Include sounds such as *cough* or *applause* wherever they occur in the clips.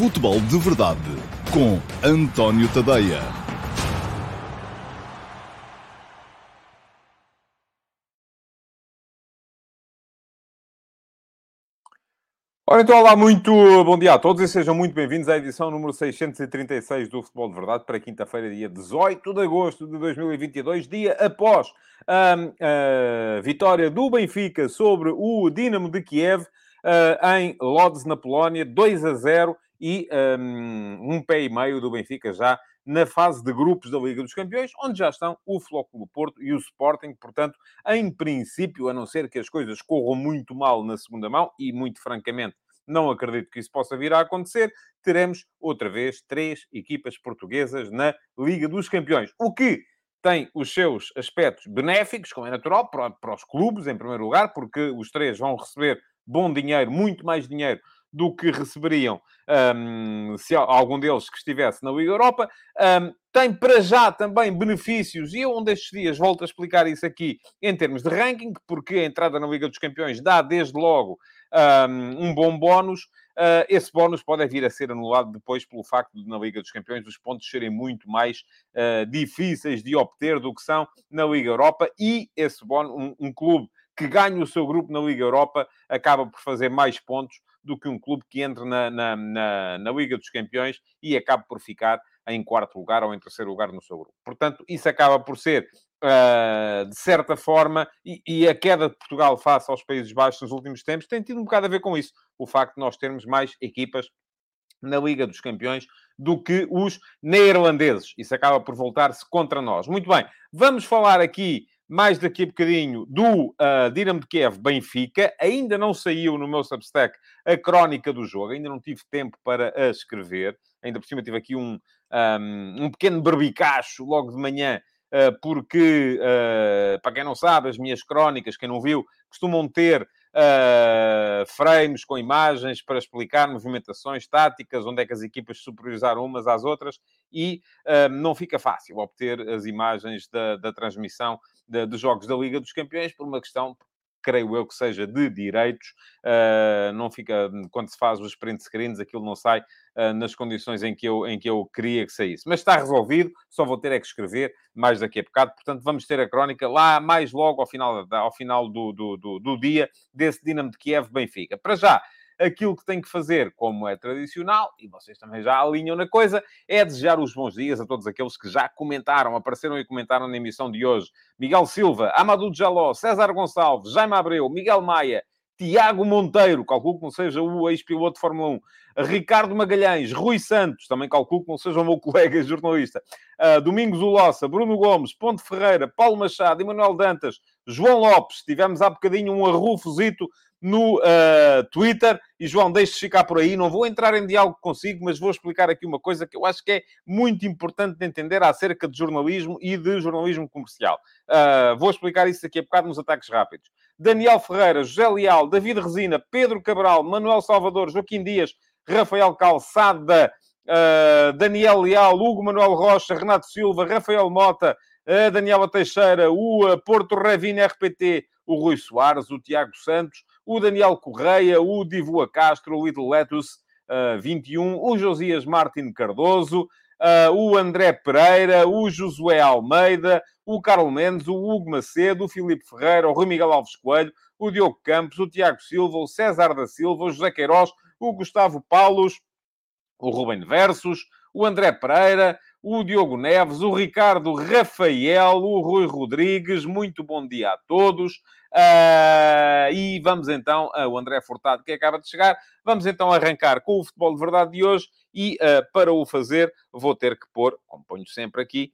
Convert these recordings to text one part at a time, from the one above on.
Futebol de Verdade com António Tadeia. Ora, então, olá, muito bom dia a todos e sejam muito bem-vindos à edição número 636 do Futebol de Verdade para quinta-feira, dia 18 de agosto de 2022, dia após a, a vitória do Benfica sobre o Dinamo de Kiev em Lodz, na Polónia, 2 a 0 e um, um pé e meio do Benfica já na fase de grupos da Liga dos Campeões, onde já estão o Flóculo Porto e o Sporting. Portanto, em princípio, a não ser que as coisas corram muito mal na segunda mão, e muito francamente não acredito que isso possa vir a acontecer, teremos outra vez três equipas portuguesas na Liga dos Campeões. O que tem os seus aspectos benéficos, como é natural, para, para os clubes, em primeiro lugar, porque os três vão receber bom dinheiro, muito mais dinheiro do que receberiam um, se algum deles que estivesse na Liga Europa. Um, tem para já também benefícios, e eu um destes dias volto a explicar isso aqui em termos de ranking, porque a entrada na Liga dos Campeões dá desde logo um, um bom bónus. Uh, esse bónus pode vir a ser anulado depois pelo facto de, na Liga dos Campeões, os pontos serem muito mais uh, difíceis de obter do que são na Liga Europa, e esse bónus, um, um clube que ganha o seu grupo na Liga Europa acaba por fazer mais pontos do que um clube que entra na, na, na, na Liga dos Campeões e acaba por ficar em quarto lugar ou em terceiro lugar no seu grupo. Portanto, isso acaba por ser, uh, de certa forma, e, e, a queda de Portugal face aos Países Baixos nos últimos tempos tem tido um bocado a ver com isso. O facto de nós termos mais equipas na Liga dos Campeões do que os neerlandeses. Isso acaba por voltar-se contra nós. Muito bem, vamos falar aqui mais daqui a bocadinho do uh, Dinamo de Kiev Benfica. Ainda não saiu no meu Substack a crónica do jogo, ainda não tive tempo para a escrever. Ainda por cima tive aqui um, um, um pequeno barbicacho logo de manhã, uh, porque, uh, para quem não sabe, as minhas crónicas, quem não viu, costumam ter uh, frames com imagens para explicar movimentações táticas, onde é que as equipas superiorizaram umas às outras, e uh, não fica fácil obter as imagens da, da transmissão dos Jogos da Liga dos Campeões por uma questão creio eu que seja de direitos, uh, não fica, quando se faz os print screens, aquilo não sai nas condições em que, eu, em que eu queria que saísse. Mas está resolvido, só vou ter é que escrever mais daqui a bocado, portanto vamos ter a crónica lá mais logo ao final, ao final do, do, do, do dia desse Dinamo de Kiev-Benfica. Para já, aquilo que tem que fazer, como é tradicional, e vocês também já alinham na coisa, é desejar os bons dias a todos aqueles que já comentaram, apareceram e comentaram na emissão de hoje. Miguel Silva, Amadou Jaló, César Gonçalves, Jaime Abreu, Miguel Maia, Tiago Monteiro, calculo que não seja o ex-piloto de Fórmula 1, Ricardo Magalhães, Rui Santos, também calculo que não seja o meu *laughs* colega jornalista, uh, Domingos Ulossa, Bruno Gomes, Ponte Ferreira, Paulo Machado, Emanuel Dantas, João Lopes, tivemos há bocadinho um arrufozito no uh, Twitter. E João, deixe ficar por aí. Não vou entrar em diálogo consigo, mas vou explicar aqui uma coisa que eu acho que é muito importante de entender acerca de jornalismo e de jornalismo comercial. Uh, vou explicar isso aqui a bocado nos ataques rápidos. Daniel Ferreira, José Leal, David Resina, Pedro Cabral, Manuel Salvador, Joaquim Dias, Rafael Calçada, uh, Daniel Leal, Hugo Manuel Rocha, Renato Silva, Rafael Mota, uh, Daniela Teixeira, o Porto Revine RPT, o Rui Soares, o Tiago Santos, o Daniel Correia, o Divua Castro, o Little Letus uh, 21, o Josias Martin Cardoso, uh, o André Pereira, o Josué Almeida, o Carlos Mendes, o Hugo Macedo, o Filipe Ferreira, o Rui Miguel Alves Coelho, o Diogo Campos, o Tiago Silva, o César da Silva, o José Queiroz, o Gustavo Paulos, o Ruben Versos, o André Pereira, o Diogo Neves, o Ricardo Rafael, o Rui Rodrigues. Muito bom dia a todos. Uh, e vamos então, uh, o André Furtado que acaba de chegar, vamos então arrancar com o futebol de verdade de hoje e uh, para o fazer vou ter que pôr, como ponho sempre aqui,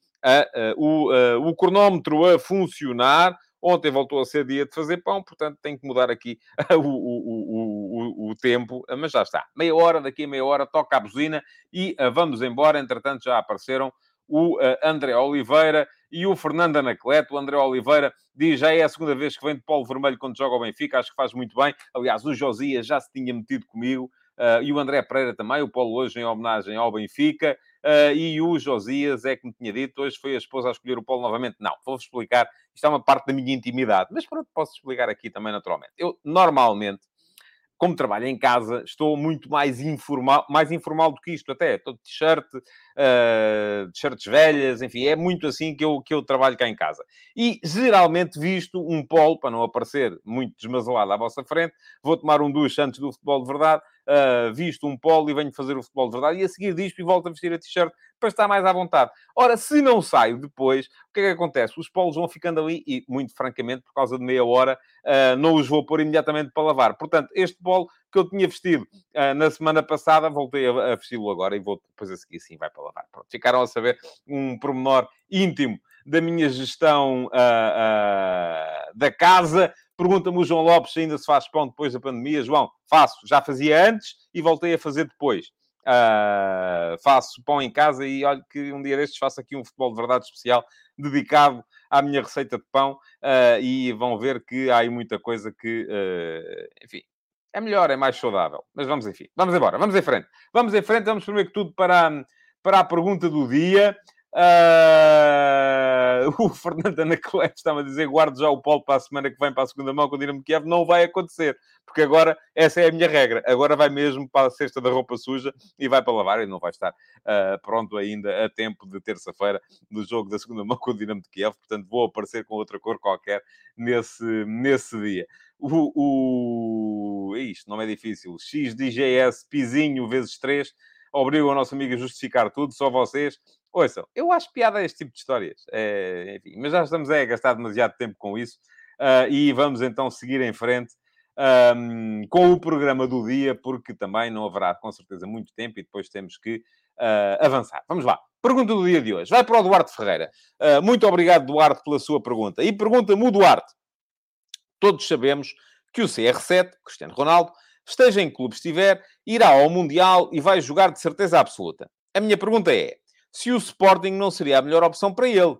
o, o cronómetro a funcionar. Ontem voltou a ser dia de fazer pão, portanto tenho que mudar aqui *laughs* o, o, o, o, tempo, mas já está. Meia hora, daqui a meia hora, toca a buzina e vamos embora. Entretanto, já apareceram o André Oliveira e o Fernando Anacleto. O André Oliveira diz já é a segunda vez que vem de polo vermelho quando joga o Benfica, acho que faz muito bem. Aliás, o Josias já se tinha metido comigo. Uh, e o André Pereira também, o Paulo hoje em homenagem ao Benfica, e o Josias é que me tinha dito, hoje foi a esposa a escolher o Paulo novamente. Não, vou-vos explicar, isto é uma parte da minha intimidade, mas pronto, posso explicar aqui também naturalmente. Eu, normalmente, como trabalho em casa, estou muito mais informal, mais informal do que isto até. Estou de t-shirt, uh, t-shirts velhas, enfim, é muito assim que eu, que eu trabalho cá em casa. E, geralmente, visto um polo, para não aparecer muito desmazelado à vossa frente, vou tomar um duche antes do futebol de verdade, uh, visto um polo e venho fazer o futebol de verdade, e a seguir disto e volto a vestir a t-shirt para estar mais à vontade. Ora, se não saio depois, o que é que acontece? Os polos vão ficando ali e, muito francamente, por causa de meia hora, uh, não os vou pôr imediatamente para lavar. Portanto, este polo que eu tinha vestido uh, na semana passada, voltei a, a vesti-lo agora e vou depois a seguir, sim, vai para lavar. Pronto, ficaram a saber um pormenor íntimo da minha gestão uh, da casa. Pergunta-me o João Lopes se ainda se faz pão depois da pandemia. João, faço. Já fazia antes e voltei a fazer depois. Uh, faço pão em casa e olho que um dia destes faço aqui um futebol de verdade especial dedicado à minha receita de pão uh, e vão ver que há aí muita coisa que, uh, enfim, é melhor, é mais saudável. Mas vamos, enfim, vamos embora, vamos em frente. Vamos em frente, vamos primeiro que tudo para, para a pergunta do dia. Uh, *laughs* o Fernando Anacleto estava a dizer: guardo já o polo para a semana que vem, para a segunda mão, com o Dinamo Kiev. Não vai acontecer, porque agora essa é a minha regra. Agora vai mesmo para a cesta da roupa suja e vai para lavar e não vai estar uh, pronto ainda a tempo de terça-feira do jogo da segunda mão com o Dinamo de Kiev. Portanto, vou aparecer com outra cor qualquer nesse, nesse dia. O, o... Isto não é difícil. XDGS Pizinho vezes 3 obriga o nosso amigo a justificar tudo, só vocês. Ouçam, eu acho piada este tipo de histórias. É, enfim, mas já estamos a gastar demasiado tempo com isso. Uh, e vamos então seguir em frente um, com o programa do dia, porque também não haverá com certeza muito tempo e depois temos que uh, avançar. Vamos lá. Pergunta do dia de hoje. Vai para o Duarte Ferreira. Uh, muito obrigado, Duarte, pela sua pergunta. E pergunta-me o Duarte. Todos sabemos que o CR7, Cristiano Ronaldo, esteja em clube estiver, irá ao Mundial e vai jogar de certeza absoluta. A minha pergunta é: se o Sporting não seria a melhor opção para ele?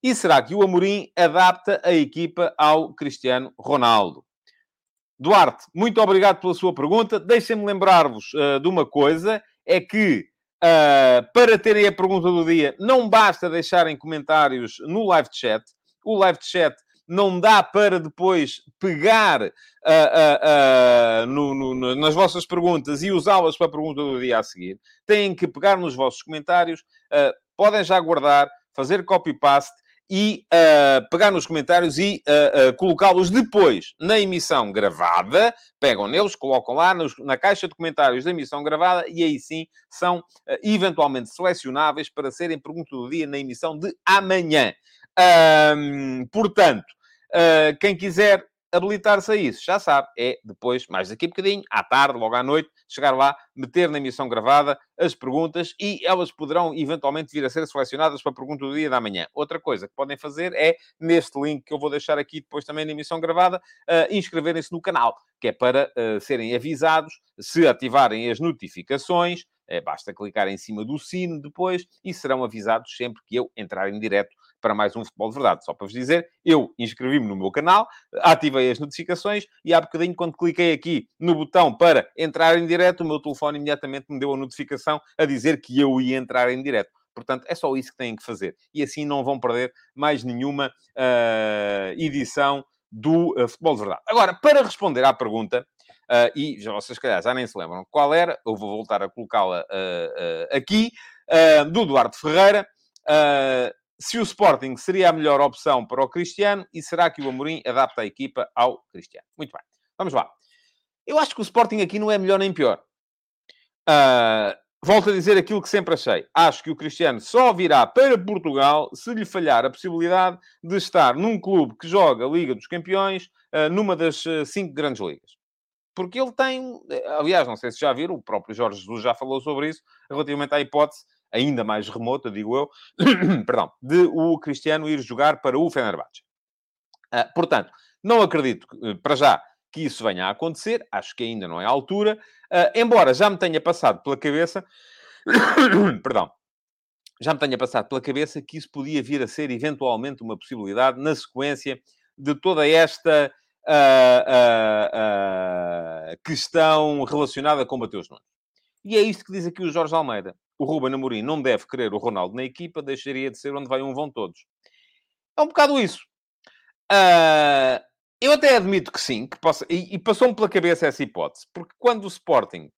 E será que o Amorim adapta a equipa ao Cristiano Ronaldo? Duarte, muito obrigado pela sua pergunta. Deixem-me lembrar-vos uh, de uma coisa: é que uh, para terem a pergunta do dia, não basta deixarem comentários no live chat. O live chat não dá para depois pegar uh, uh, uh, no, no, nas vossas perguntas e usá-las para a pergunta do dia a seguir. Têm que pegar nos vossos comentários, podem já guardar, fazer copy-paste e pegar nos comentários e colocá-los depois na emissão gravada. Pegam neles, colocam lá nos, na caixa de comentários da emissão gravada e aí sim são eventualmente selecionáveis para serem pergunta do dia na emissão de amanhã. Um, portanto, Uh, quem quiser habilitar-se a isso, já sabe, é depois, mais daqui a bocadinho, à tarde, logo à noite, chegar lá, meter na emissão gravada as perguntas e elas poderão eventualmente vir a ser selecionadas para a pergunta do dia da manhã. Outra coisa que podem fazer é, neste link que eu vou deixar aqui depois também na emissão gravada, uh, inscreverem-se no canal, que é para uh, serem avisados, se ativarem as notificações, é, basta clicar em cima do sino depois e serão avisados sempre que eu entrar em direto para mais um Futebol de Verdade. Só para vos dizer, eu inscrevi-me no meu canal, ativei as notificações e há bocadinho, quando cliquei aqui no botão para entrar em direto, o meu telefone imediatamente me deu a notificação a dizer que eu ia entrar em direto. Portanto, é só isso que têm que fazer. E assim não vão perder mais nenhuma uh, edição do uh, Futebol de Verdade. Agora, para responder à pergunta, Uh, e já vocês, calhar, já nem se lembram qual era, eu vou voltar a colocá-la aqui, do Eduardo Ferreira. Se o Sporting seria a melhor opção para o Cristiano e será que o Amorim adapta a equipa ao Cristiano? Muito bem, vamos lá. Eu acho que o Sporting aqui não é melhor nem pior. volto a dizer aquilo que sempre achei. Acho que o Cristiano só virá para Portugal se lhe falhar a possibilidade de estar num clube que joga a Liga dos Campeões, numa das cinco grandes ligas porque ele tem, aliás, não sei se já viram, o próprio Jorge Jesus já falou sobre isso, relativamente à hipótese, ainda mais remota, digo eu, *coughs* perdão, de o Cristiano ir jogar para o Fenerbahçe. Uh, portanto, não acredito, uh, para já, que isso venha a acontecer, acho que ainda não é a altura, uh, embora já me tenha passado pela cabeça, *coughs* perdão, já me tenha passado pela cabeça que isso podia vir a ser eventualmente uma possibilidade na sequência de toda esta uh, uh, questão relacionada com Mateus Nunes. E é isto que diz aqui o Jorge Almeida. O Ruben Amorim não deve querer o Ronaldo na equipa, deixaria de ser onde vai um vão todos. É um bocado isso. Uh, Eu até admito que sim, que possa... E, e passou-me pela cabeça essa hipótese. Porque quando o Sporting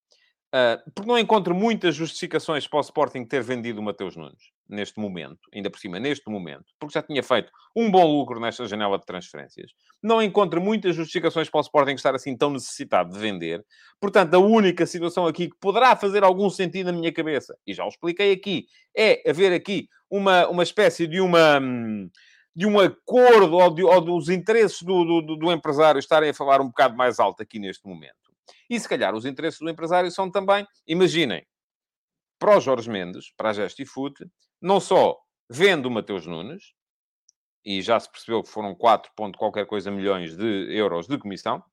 Uh, porque não encontro muitas justificações para o Sporting ter vendido o Mateus Nunes neste momento, ainda por cima, neste momento, porque já tinha feito um bom lucro nesta janela de transferências. Não encontro muitas justificações para o Sporting estar assim tão necessitado de vender. Portanto, a única situação aqui que poderá fazer algum sentido na minha cabeça, e já o expliquei aqui, é haver aqui uma, uma espécie de uma. De um acordo ou, de, ou dos interesses do, do, do empresário estarem a falar um bocado mais alto aqui neste momento. E se calhar os interesses do empresário são também, imaginem, para o Jorge Mendes, para a Gesti Foot, não só vende o Mateus Nunes, e já se percebeu que foram 4 ponto qualquer coisa milhões de euros de comissão,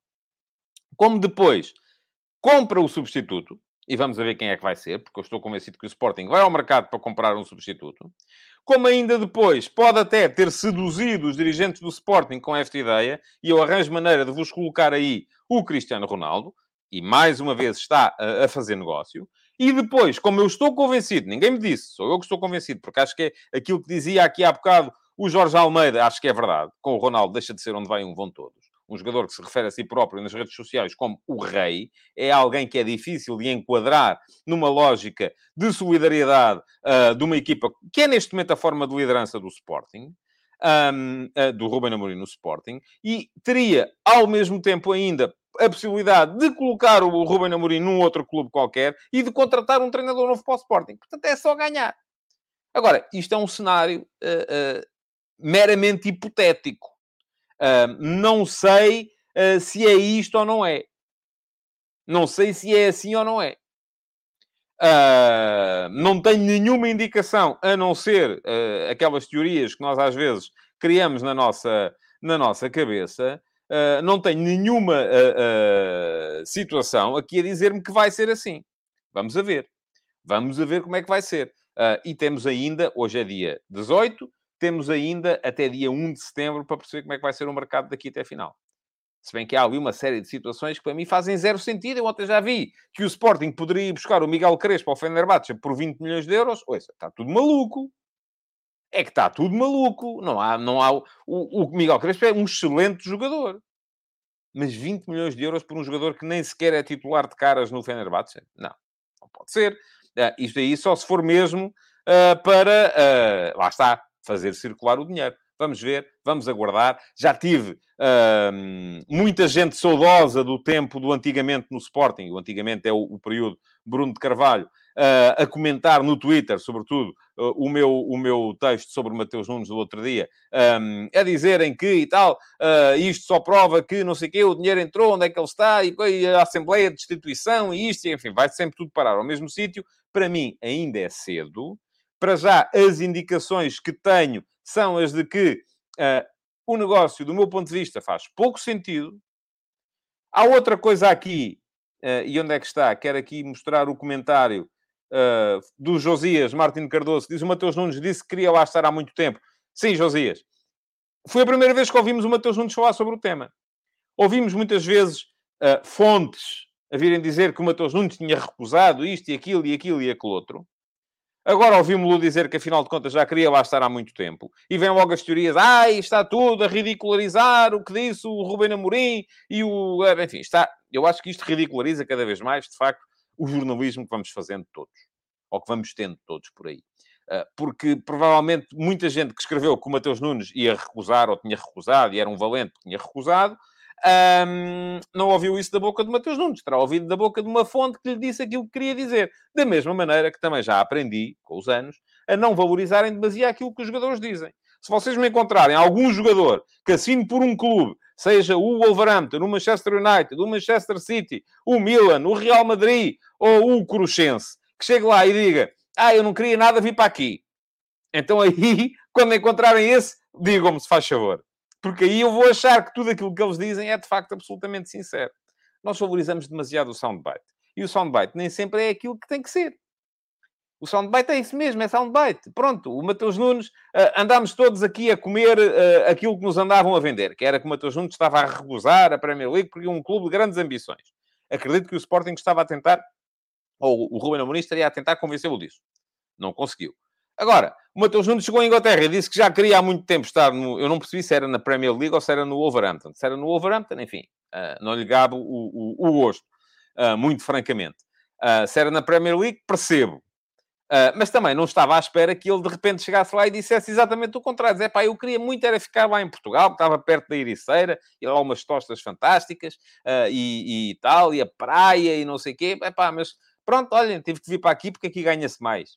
como depois compra o substituto, e vamos ver quem é que vai ser, porque eu estou convencido que o Sporting vai ao mercado para comprar um substituto, como ainda depois pode até ter seduzido os dirigentes do Sporting com esta ideia, e eu arranjo maneira de vos colocar aí o Cristiano Ronaldo, e mais uma vez está a, a, fazer negócio. E depois, como eu estou convencido, ninguém me disse, sou eu que estou convencido, porque acho que é aquilo que dizia aqui há bocado o Jorge Almeida, acho que é verdade. Com o Ronaldo, deixa de ser onde vai um, vão todos. Um jogador que se refere a si próprio nas redes sociais como o rei, é alguém que é difícil de enquadrar numa lógica de solidariedade uh, de uma equipa que é neste momento a forma de liderança do Sporting. Um, uh, do Ruben Amorim no Sporting, e teria, ao mesmo tempo ainda, a possibilidade de colocar o Ruben Amorim num outro clube qualquer e de contratar um treinador novo para o Sporting. Portanto, é só ganhar. Agora, isto é um cenário uh, uh, meramente hipotético. Não sei se é isto ou não é. Não sei se é assim ou não é. Não tenho nenhuma indicação, a não ser aquelas teorias que nós às vezes criamos na nossa, na nossa cabeça, uh, não tenho nenhuma uh, uh, situação aqui a dizer-me que vai ser assim. Vamos a ver. Vamos a ver como é que vai ser. e temos ainda, hoje é dia 18, temos ainda até dia 1 de setembro para perceber como é que vai ser o mercado daqui até a final. Se bem que há ali uma série de situações que para mim fazem zero sentido. Eu ontem já vi que o Sporting poderia ir buscar o Miguel Crespo ao Fenerbahçe por 20 milhões de euros. Ouça, está tudo maluco é que está tudo maluco. Não há, não há... O, o Miguel Crespo é um excelente jogador. Mas 20 milhões de euros por um jogador que nem sequer é titular de caras no Fenerbahçe? Não, não pode ser. Uh, isto aí só se for mesmo uh, para, uh, lá está, fazer circular o dinheiro. Vamos ver, vamos aguardar. Já tive uh, muita gente saudosa do tempo do antigamente no Sporting. O antigamente é o, o período Bruno de Carvalho uh, a comentar no Twitter, sobretudo, uh, o, meu, o meu texto sobre Mateus Nunes do outro dia, um, a dizerem que e tal, uh, isto só prova que não sei o quê, o dinheiro entrou, onde é que ele está, e, e a Assembleia de Destituição, e isto, e, enfim, vai sempre tudo parar ao mesmo sítio. Para mim, ainda é cedo. Para já, as indicações que tenho são as de que o negócio, do meu ponto de vista, faz pouco sentido. Há outra coisa aqui, uh, e onde é que está? Quero aqui mostrar o comentário uh, do Josias Martins Cardoso, diz o Mateus Nunes, disse que queria lá estar há muito tempo. Sim, Josias. Foi a primeira vez que ouvimos o Mateus Nunes falar sobre o tema. Ouvimos muitas vezes uh, fontes a virem dizer que o Mateus Nunes tinha recusado isto e aquilo e aquilo e aquilo outro. Agora ouvimos-lo dizer que, afinal de contas, já queria lá estar há muito tempo. E vem logo as teorias. Ai, está tudo a ridicularizar o que disse o Rubén Amorim e o... Enfim, está... Eu acho que isto ridiculariza cada vez mais, de facto, o jornalismo que vamos fazendo todos, ou que vamos tendo todos por aí. Ah, porque provavelmente muita gente que escreveu que o Mateus Nunes ia recusar ou tinha recusado e era um valente que tinha recusado, um, não ouviu isso da boca de Mateus Nunes, terá ouvido da boca de uma fonte que lhe disse aquilo que queria dizer. Da mesma maneira que também já aprendi, com os anos, a não valorizarem demasiado aquilo que os jogadores dizem. Se vocês me encontrarem algum jogador que assine por um clube, seja o Wolverhampton, o Manchester United, o Manchester City, o Milan, o Real Madrid ou o Cruxense, que chegue lá e diga: Ah, eu não queria nada vir para aqui. Então aí, *laughs* quando encontrarem esse, digam-me se faz favor. Porque aí eu vou achar que tudo aquilo que eles dizem é de facto absolutamente sincero. Nós favorizamos demasiado o soundbite. E o soundbite nem sempre é aquilo que tem que ser. O soundbite é isso mesmo, é soundbite. Pronto, o Mateus Nunes, uh, andámos todos aqui a comer uh, aquilo que nos andavam a vender, que era que o Mateus Nunes estava a recusar a Premier League porque é um clube de grandes ambições. Acredito que o Sporting estava a tentar, ou o Ruben Amorim estaria a tentar convencê-lo disso. Não conseguiu. Agora, O Matheus Nunes chegou à Inglaterra e disse que já queria há muito tempo estar no... Eu não percebi se era na Premier League ou se era no Wolverhampton. Se era no Wolverhampton, enfim, uh, não lhe gabo o, o, o gosto, uh, muito francamente. Uh, se era na Premier League, percebo. Mas também não estava à espera que ele de repente chegasse lá e dissesse exatamente o contrário. É pá, eu queria muito era ficar lá em Portugal, estava perto da Ericeira, e lá umas tostas fantásticas, e, e, tal, e a praia, e não sei o quê. É pá, mas pronto, olhem, tive que vir para aqui porque aqui ganha-se mais.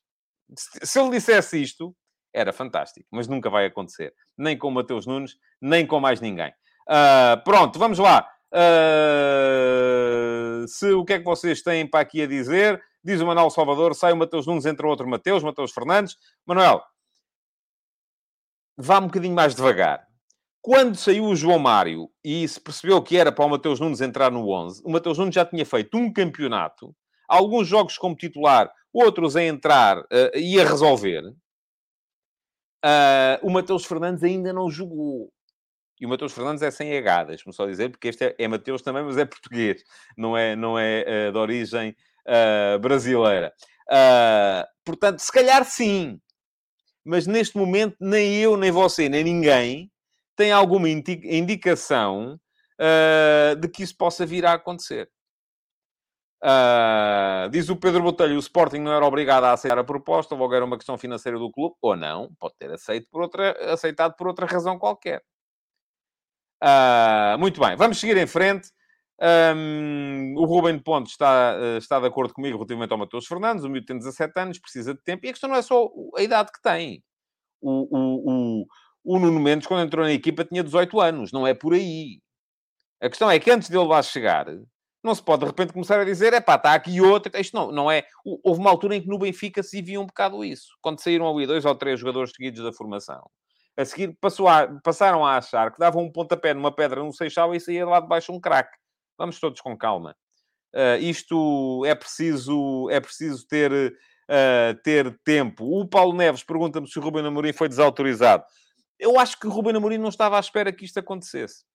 Se, ele dissesse isto, era fantástico, mas nunca vai acontecer. Nem com o Mateus Nunes, nem com mais ninguém. Uh, pronto, vamos lá. se o que é que vocês têm para aqui a dizer? Diz o Manuel Salvador, sai o Mateus Nunes, entra outro Mateus, Mateus Fernandes. Manuel, vá um bocadinho mais devagar. Quando saiu o João Mário e se percebeu que era para o Mateus Nunes entrar no 11, o Mateus Nunes já tinha feito um campeonato, alguns jogos como titular, outros a entrar uh, e a resolver. Uh, o Mateus Fernandes ainda não jogou. E o Mateus Fernandes é sem H, deixe-me só dizer, porque este é, é Mateus também, mas é português, não é, não é uh, de origem brasileira. Portanto, se calhar sim. Mas neste momento, nem eu, nem você, nem ninguém tem alguma indicação de que isso possa vir a acontecer. Uh, diz o Pedro Botelho, o Sporting não era obrigado a aceitar a proposta, logo era uma questão financeira do clube, ou não, pode ter aceito por outra, aceitado por outra razão qualquer. Uh, muito bem, vamos seguir em frente. Um, o Ruben Ponte está, uh, está de acordo comigo relativamente ao Matheus Fernandes. O miúdo tem 17 anos, precisa de tempo. E a questão não é só a idade que tem. O, o, o, o Nuno Mendes, quando entrou na equipa, tinha 18 anos. Não é por aí. A questão é que antes dele lá chegar, não se pode de repente começar a dizer, é pá, está aqui outra. Isto não, não é. Houve uma altura em que no Benfica se via um bocado isso. Quando saíram ali dois ou três jogadores seguidos da formação. A seguir a, passaram a achar que davam um pontapé numa pedra no Seixal e saía lá de baixo um craque. Vamos todos com calma. Uh, isto é preciso, é preciso ter, uh, ter tempo. O Paulo Neves pergunta-me se o Ruben Amorim foi desautorizado. Eu acho que o Ruben Amorim não estava à espera que isto acontecesse.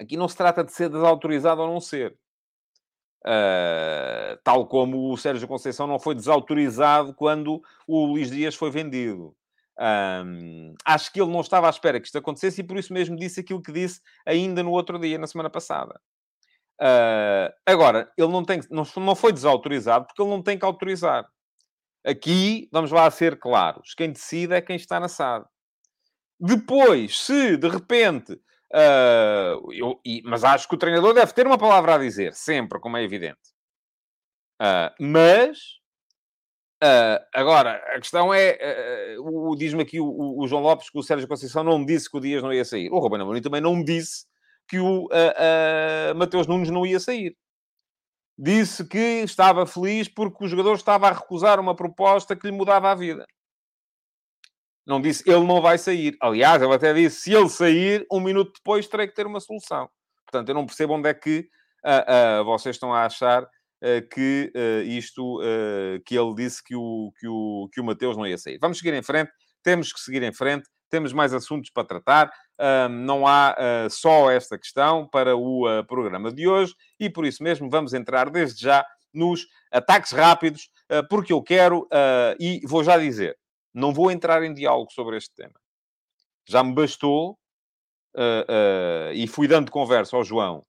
Aqui não se trata de ser desautorizado ou não ser. Uh, tal como o Sérgio Conceição não foi desautorizado quando o Luís Dias foi vendido. Um, acho que ele não estava à espera que isto acontecesse e por isso mesmo disse aquilo que disse ainda no outro dia, na semana passada. Uh, agora, ele não, tem, não, não foi desautorizado porque ele não tem que autorizar. Aqui, vamos lá ser claros, quem decide é quem está na SAD. Depois, se de repente. Uh, eu, e, mas acho que o treinador deve ter uma palavra a dizer, sempre, como é evidente. Uh, mas Uh, agora, a questão é, uh, diz-me aqui o, o, João Lopes que o Sérgio Conceição não me disse que o Dias não ia sair. O Ruben Amorim também não disse que o Mateus Nunes não ia sair. Disse que estava feliz porque o jogador estava a recusar uma proposta que lhe mudava a vida. Não disse, ele não vai sair. Aliás, ele até disse, se ele sair, um minuto depois terei que ter uma solução. Portanto, eu não percebo onde é que vocês estão a achar eh, que isto, que ele disse que o, que, o, que o Mateus não ia sair. Vamos seguir em frente, temos que seguir em frente, temos mais assuntos para tratar, não há só esta questão para o programa de hoje e por isso mesmo vamos entrar desde já nos ataques rápidos, porque eu quero, e vou já dizer, não vou entrar em diálogo sobre este tema. Já me bastou, e fui dando conversa ao João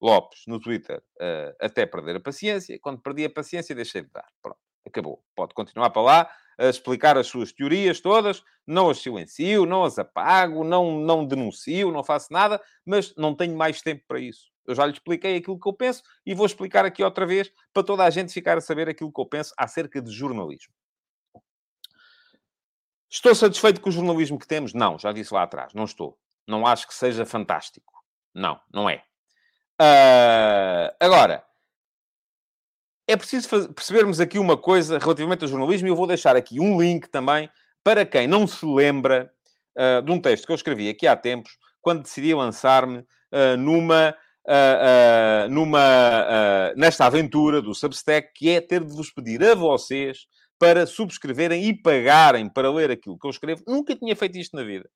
Lopes no Twitter uh, até perder a paciência. Quando perdi a paciência, deixei de dar. Pronto, acabou. Pode continuar para lá a explicar as suas teorias todas. Não as silencio, não as apago, não, não denuncio, não faço nada, mas não tenho mais tempo para isso. Eu já lhe expliquei aquilo que eu penso e vou explicar aqui outra vez para toda a gente ficar a saber aquilo que eu penso acerca de jornalismo. Estou satisfeito com o jornalismo que temos? Não, já disse lá atrás, não estou. Não acho que seja fantástico. Não, não é. Uh, agora, é preciso percebermos aqui uma coisa relativamente ao jornalismo e eu vou deixar aqui um link também para quem não se lembra uh, de um texto que eu escrevi aqui há tempos, quando decidi lançar-me uh, numa, numa nesta aventura do Substack, que é ter de vos pedir a vocês para subscreverem e pagarem para ler aquilo que eu escrevo. Nunca tinha feito isto na vida.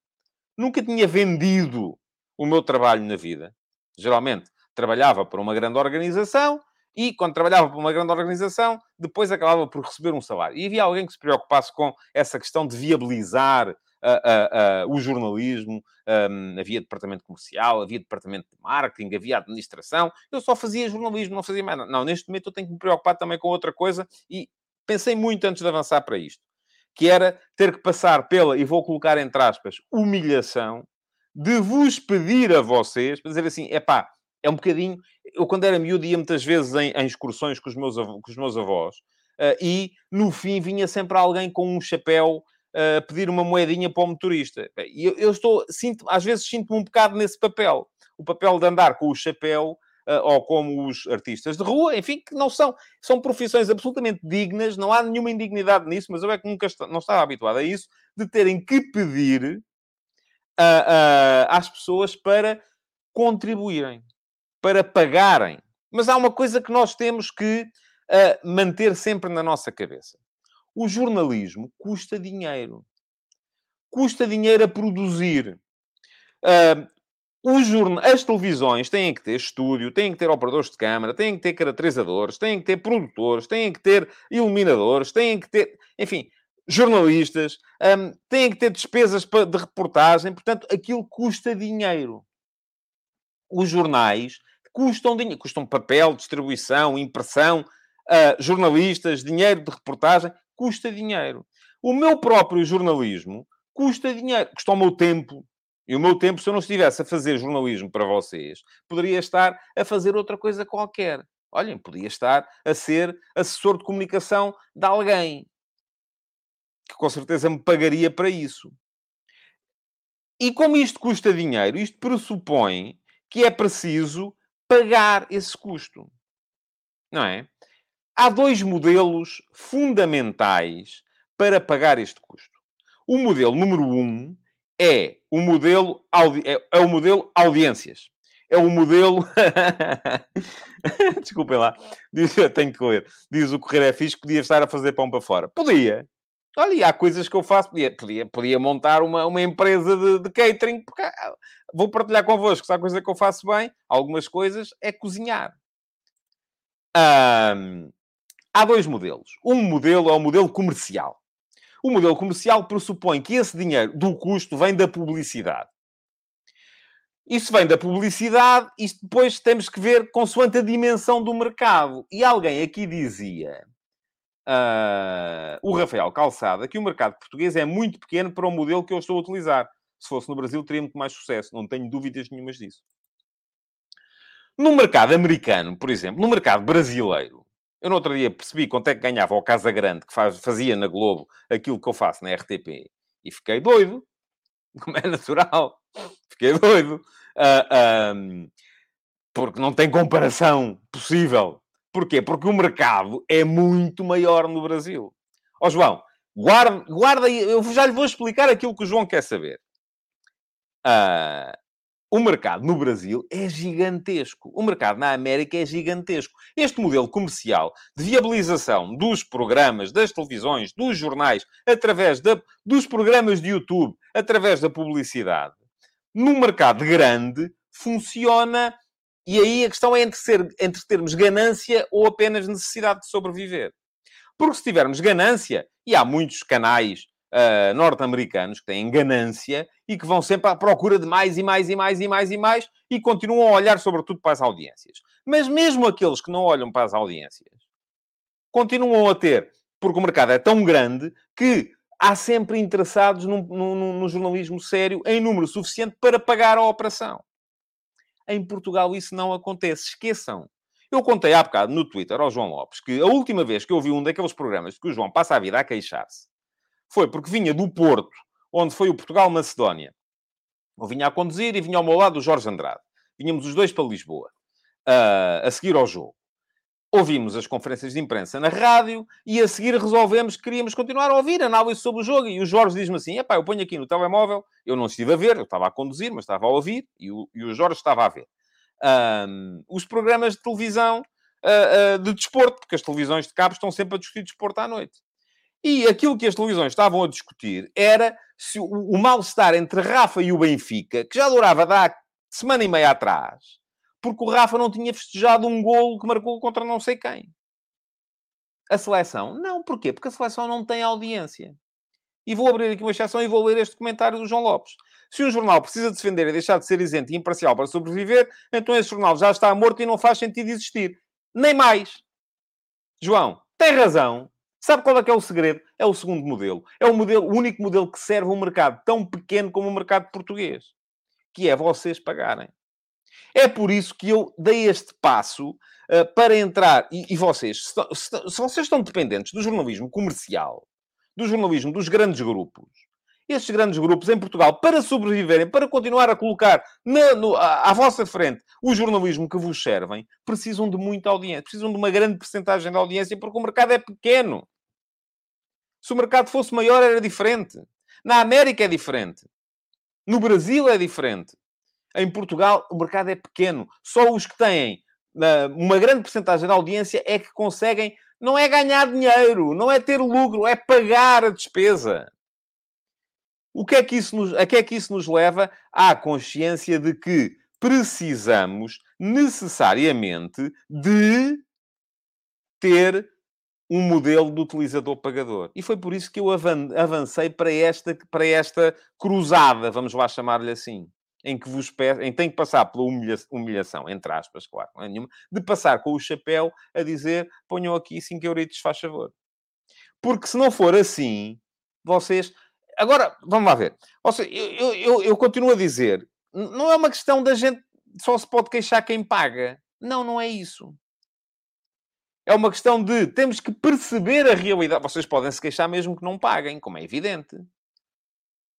Nunca tinha vendido o meu trabalho na vida. Geralmente trabalhava para uma grande organização e, quando trabalhava para uma grande organização, depois acabava por receber um salário. E havia alguém que se preocupasse com essa questão de viabilizar o jornalismo, um, havia departamento comercial, havia departamento de marketing, havia administração. Eu só fazia jornalismo, não fazia mais nada. Não, neste momento eu tenho que me preocupar também com outra coisa e pensei muito antes de avançar para isto, que era ter que passar pela, e vou colocar entre aspas, humilhação de vos pedir a vocês, para dizer assim, é pá, é um bocadinho... Eu, quando era miúdo, ia muitas vezes em, em excursões com os meus, com os meus avós, uh, e, no fim, vinha sempre alguém com um chapéu uh, pedir uma moedinha para o motorista. E eu, eu, estou, sinto, às vezes sinto-me um bocado nesse papel. O papel de andar com o chapéu, ou como os artistas de rua, enfim, que não são, são profissões absolutamente dignas, não há nenhuma indignidade nisso, mas eu é que nunca está, não estava habituado a isso, de terem que pedir uh, às pessoas para contribuírem, para pagarem. Mas há uma coisa que nós temos que manter sempre na nossa cabeça o jornalismo custa dinheiro. Custa dinheiro a produzir. Uh, As televisões têm que ter estúdio, têm que ter operadores de câmara, têm que ter caracterizadores, têm que ter produtores, têm que ter iluminadores, têm que ter, enfim, jornalistas, um, têm que ter despesas de reportagem, portanto, aquilo custa dinheiro. Os jornais custam dinheiro, custam papel, distribuição, impressão, uh, jornalistas, dinheiro de reportagem, custa dinheiro. O meu próprio jornalismo custa dinheiro, custa o meu tempo. E o meu tempo, se eu não estivesse a fazer jornalismo para vocês, poderia estar a fazer outra coisa qualquer. Olhem, podia estar a ser assessor de comunicação de alguém que com certeza me pagaria para isso. E como isto custa dinheiro, isto pressupõe que é preciso pagar esse custo. Não é? Há dois modelos fundamentais para pagar este custo. O modelo número um é o modelo, é, é o modelo audiências. É o modelo. *laughs* Desculpem lá. Diz, tenho que ler. Diz o Correio é fixe podia estar a fazer pão para fora. Podia. Olha, há coisas que eu faço. Podia, podia, podia montar uma, uma empresa de, de catering. Porque, vou partilhar convosco. Se há coisa que eu faço bem, algumas coisas, é cozinhar. Há dois modelos. Um modelo é o modelo comercial. O modelo comercial pressupõe que esse dinheiro do custo vem da publicidade. Isso vem da publicidade, e depois temos que ver consoante a dimensão do mercado. E alguém aqui dizia, uh, o Rafael Calçada, que o mercado português é muito pequeno para o modelo que eu estou a utilizar. Se fosse no Brasil, teria muito mais sucesso. Não tenho dúvidas nenhumas disso. No mercado americano, por exemplo, no mercado brasileiro, eu no outro dia percebi quanto é que ganhava o Casa Grande, que faz, fazia na Globo aquilo que eu faço na RTP. E fiquei doido. *laughs* Como é natural. Fiquei doido. Uh, porque não tem comparação possível. Porquê? Porque o mercado é muito maior no Brasil. Ó oh, João, guarda, guarda eu já lhe vou explicar aquilo que o João quer saber. Uh, o mercado no Brasil é gigantesco. O mercado na América é gigantesco. Este modelo comercial de viabilização dos programas, das televisões, dos jornais, através dos programas de YouTube, através da publicidade, no mercado grande, funciona. E aí a questão é entre, ser, entre termos ganância ou apenas necessidade de sobreviver. Porque se tivermos ganância, e há muitos canais uh, norte-americanos que têm ganância e que vão sempre à procura de mais e mais e mais e mais e mais e continuam a olhar sobretudo para as audiências. Mas mesmo aqueles que não olham para as audiências continuam a ter, porque o mercado é tão grande que há sempre interessados no, no, no jornalismo sério em número suficiente para pagar a operação. Em Portugal isso não acontece. Esqueçam. Eu contei há bocado no Twitter ao João Lopes que a última vez que eu vi um daqueles programas que o João passa a vida a queixar-se foi porque vinha do Porto, onde foi o Portugal-Macedónia. Eu vinha a conduzir e vinha ao meu lado o Jorge Andrade. Vínhamos os dois para Lisboa, uh, a seguir ao jogo. Ouvimos as conferências de imprensa na rádio e a seguir resolvemos que queríamos continuar a ouvir análise sobre o jogo. E o Jorge diz-me assim: epá, eu ponho aqui no telemóvel, eu não estive a ver, eu estava a conduzir, mas estava a ouvir, e o, e o Jorge estava a ver. Um, os programas de televisão uh, uh, de desporto, porque as televisões de cabo estão sempre a discutir desporto à noite. E aquilo que as televisões estavam a discutir era se o, o mal-estar entre Rafa e o Benfica, que já durava da semana e meia atrás, porque o Rafa não tinha festejado um golo que marcou contra não sei quem. A seleção? Não. Porquê? Porque a seleção não tem audiência. E vou abrir aqui uma exceção e vou ler este comentário do João Lopes. Se um jornal precisa defender e deixar de ser isento e imparcial para sobreviver, então esse jornal já está morto e não faz sentido existir. Nem mais. João, tem razão. Sabe qual é que é o segredo? É o segundo modelo. É o, modelo, o único modelo que serve um mercado tão pequeno como o mercado português. Que é vocês pagarem. É por isso que eu dei este passo uh, para entrar. E, e vocês, se, se, se vocês estão dependentes do jornalismo comercial, do jornalismo dos grandes grupos, estes grandes grupos em Portugal, para sobreviverem, para continuar a colocar na, no, à, à, vossa frente o jornalismo que vos servem, precisam de muita audiência, precisam de uma grande percentagem de audiência, porque o mercado é pequeno. Se o mercado fosse maior, era diferente. Na América é diferente. No Brasil é diferente. Em Portugal, o mercado é pequeno. Só os que têm uma grande percentagem de audiência é que conseguem não é ganhar dinheiro, não é ter lucro, é pagar a despesa. O que é que isso nos, a que é que isso nos leva? À consciência de que precisamos necessariamente de ter um modelo de utilizador-pagador. E foi por isso que eu avancei para esta, para esta cruzada, vamos lá chamar-lhe assim em que vos peço, em tenho que passar pela humilha, humilhação, entre aspas, claro, não é nenhuma, de passar com o chapéu a dizer ponham aqui 5 euritos, faz favor. Porque se não for assim, vocês... Agora, vamos lá ver. Seja, eu, eu, eu continuo a dizer, não é uma questão da gente só se pode queixar quem paga. Não, não é isso. É uma questão de temos que perceber a realidade. Vocês podem se queixar mesmo que não paguem, como é evidente.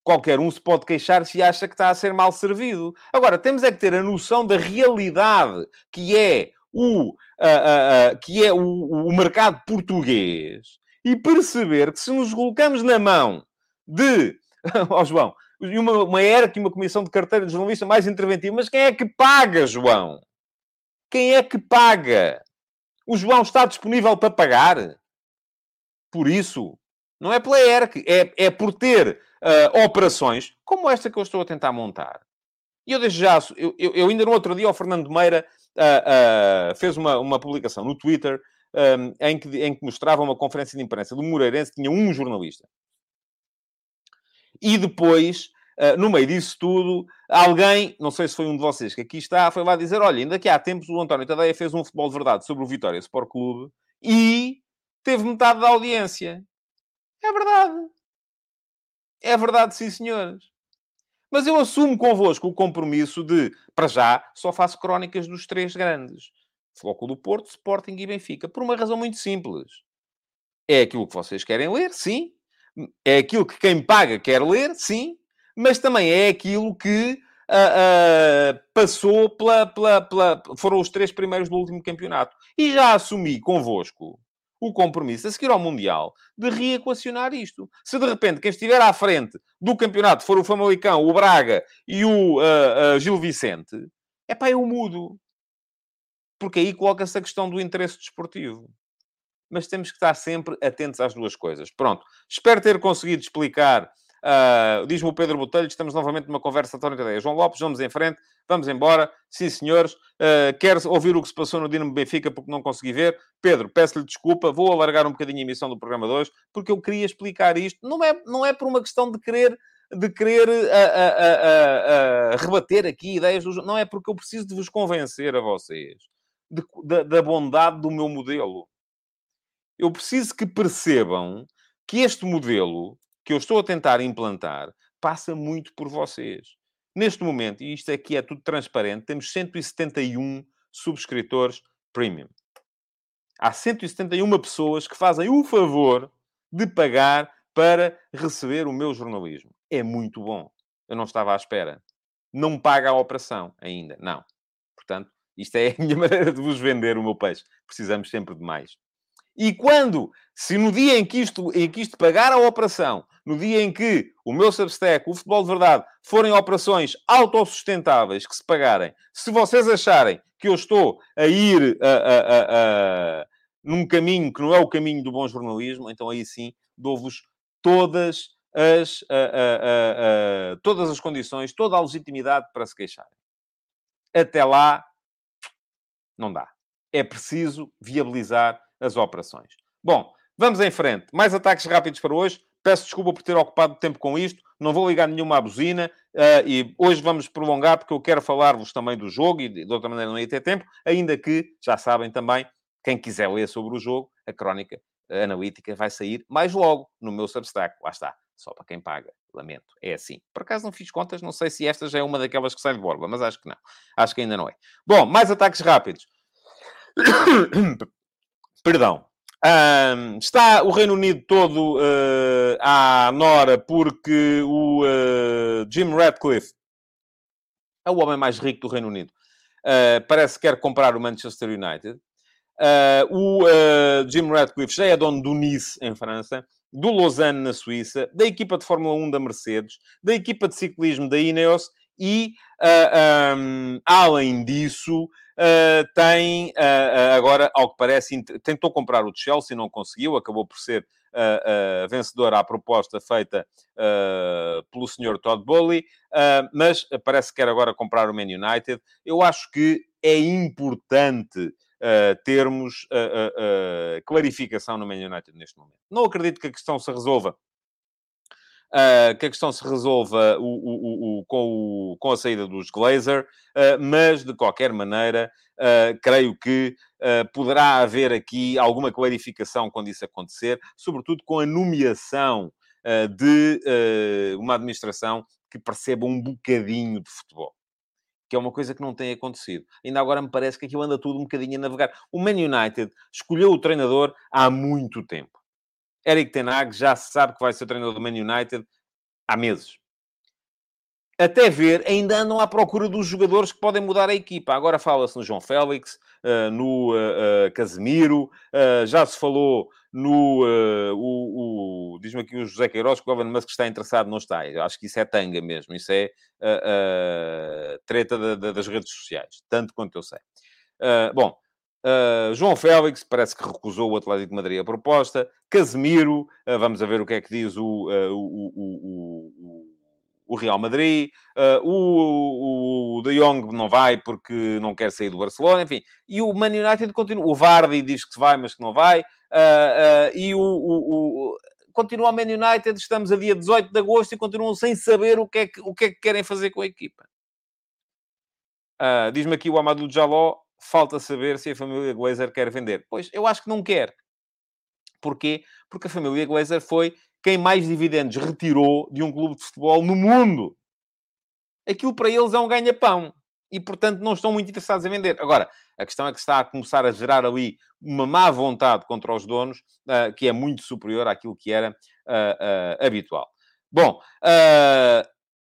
Qualquer um se pode queixar se acha que está a ser mal servido. Agora, temos é que ter a noção da realidade que é o, uh, uh, uh, que é o, o mercado português e perceber que se nos colocamos na mão de... *laughs* Ó oh, João, uma, uma ERC e uma comissão de carteira de jornalista mais interventiva, mas quem é que paga, João? Quem é que paga? O João está disponível para pagar? Por isso, não é pela ERC, é, é por ter uh, operações como esta que eu estou a tentar montar. E eu desde já, eu, eu, eu ainda no outro dia, o Fernando Meira uh, uh, fez uma, uma publicação no Twitter um, em, que, em que mostrava uma conferência de imprensa do Moreirense, tinha um jornalista. E depois, no meio disso tudo, alguém, não sei se foi um de vocês que aqui está, foi lá dizer: olha, ainda que há tempos o António Tadeia fez um futebol de verdade sobre o Vitória Sport Clube e teve metade da audiência. É verdade. É verdade, sim, senhores. Mas eu assumo convosco o compromisso de, para já, só faço crónicas dos três grandes. Floco do Porto, Sporting e Benfica. Por uma razão muito simples. É aquilo que vocês querem ler, sim. É aquilo que quem paga quer ler, sim. Mas também é aquilo que uh, uh, passou pela, pela, pela... Foram os três primeiros do último campeonato. E já assumi convosco o compromisso a seguir ao Mundial de reequacionar isto. Se de repente quem estiver à frente do campeonato for o Famalicão, o Braga e o uh, Gil Vicente, é pá, eu mudo. Porque aí coloca-se a questão do interesse desportivo. Mas temos que estar sempre atentos às duas coisas. Pronto. Espero ter conseguido explicar Uh, Diz-me o Pedro Botelho, estamos novamente numa conversa Tadeia. João Lopes, vamos em frente, vamos embora. Sim, senhores. Uh, quer ouvir o que se passou no Dinamo Benfica porque não consegui ver? Pedro, peço-lhe desculpa, vou alargar um bocadinho a emissão do programa 2 porque eu queria explicar isto. Não é, não é por uma questão de querer de querer uh, rebater aqui ideias, do... não é porque eu preciso de vos convencer a vocês de, da, da bondade do meu modelo. Eu preciso que percebam que este modelo que eu estou a tentar implantar passa muito por vocês. Neste momento, e isto aqui é tudo transparente, temos 171 subscritores premium. Há 171 pessoas que fazem o favor de pagar para receber o meu jornalismo. É muito bom. Eu não estava à espera. Não paga a operação ainda. Não. Portanto, isto é a minha *laughs* maneira de vos vender o meu peixe. Precisamos sempre de mais. E quando, se no dia em que isto, em que isto pagar a operação, no dia em que o meu Substack, o Futebol de Verdade, forem operações autossustentáveis que se pagarem, se vocês acharem que eu estou a ir a, a, a, num caminho que não é o caminho do bom jornalismo, então aí sim dou-vos todas as, todas as condições, toda a legitimidade para se queixarem. Até lá, Não dá. É preciso viabilizar as operações. Bom, vamos em frente. Mais ataques rápidos para hoje. Peço desculpa por ter ocupado tempo com isto. Não vou ligar nenhuma à buzina. Uh, e hoje vamos prolongar porque eu quero falar-vos também do jogo e de outra maneira não ia ter tempo. Ainda que, já sabem também, quem quiser ler sobre o jogo, a crónica analítica vai sair mais logo no meu Substack. Lá está. Só para quem paga. Lamento. É assim. Por acaso não fiz contas. Não sei se esta já é uma daquelas que sai de borba, mas acho que não. Acho que ainda não é. Bom, mais ataques rápidos. *coughs* Perdão. Um, está o Reino Unido todo uh, à nora porque o uh, Jim Ratcliffe é o homem mais rico do Reino Unido. Uh, parece que quer comprar o Manchester United. o Jim Ratcliffe já é dono do Nice, em França, do Lausanne, na Suíça, da equipa de Fórmula 1 da Mercedes, da equipa de ciclismo da Ineos e, um, além disso, uh, tem uh, agora, ao que parece, tentou comprar o Chelsea, não conseguiu, acabou por ser uh, vencedor à proposta feita pelo senhor Todd Bowley, mas parece que quer agora comprar o Man United. Eu acho que é importante termos clarificação no Man United neste momento. Não acredito que a questão se resolva uh, que a questão se resolva o, o, o, com, com, a saída dos Glazer, uh, mas de qualquer maneira, uh, creio que poderá haver aqui alguma clarificação quando isso acontecer, sobretudo com a nomeação de uma administração que perceba um bocadinho de futebol que é uma coisa que não tem acontecido. Ainda agora me parece que aquilo anda tudo um bocadinho a navegar. O Man United escolheu o treinador há muito tempo. Eric Ten Hag já se sabe que vai ser treinador do Man United há meses. Até ver, ainda andam à procura dos jogadores que podem mudar a equipa. Agora fala-se no João Félix, uh, no uh, uh, Casemiro, já se falou no. o, o diz-me aqui o José Queiroz que o Elon Musk está interessado, não está. Eu acho que isso é tanga mesmo, isso é treta de, de, das redes sociais, tanto quanto eu sei. bom, Uh, João Félix parece que recusou o Atlético de Madrid a proposta. Casemiro, uh, vamos a ver o que é que diz o, uh, o, o, o, Real Madrid. o, o De Jong não vai porque não quer sair do Barcelona. Enfim, e o Man United continua. O Vardy diz que vai, mas que não vai. e o, o, continua o Man United. Estamos a dia 18 de agosto e continuam sem saber o que é que, o que, é que querem fazer com a equipa. Diz-me aqui o Amadou Jaló falta saber se a família Glazer quer vender. Pois, eu acho que não quer. Porquê? Porque a família Glazer foi quem mais dividendos retirou de um clube de futebol no mundo. Aquilo para eles é um ganha-pão. E, portanto, não estão muito interessados em vender. Agora, a questão é que está a começar a gerar ali uma má vontade contra os donos, uh, que é muito superior àquilo que era uh, uh, habitual. Bom,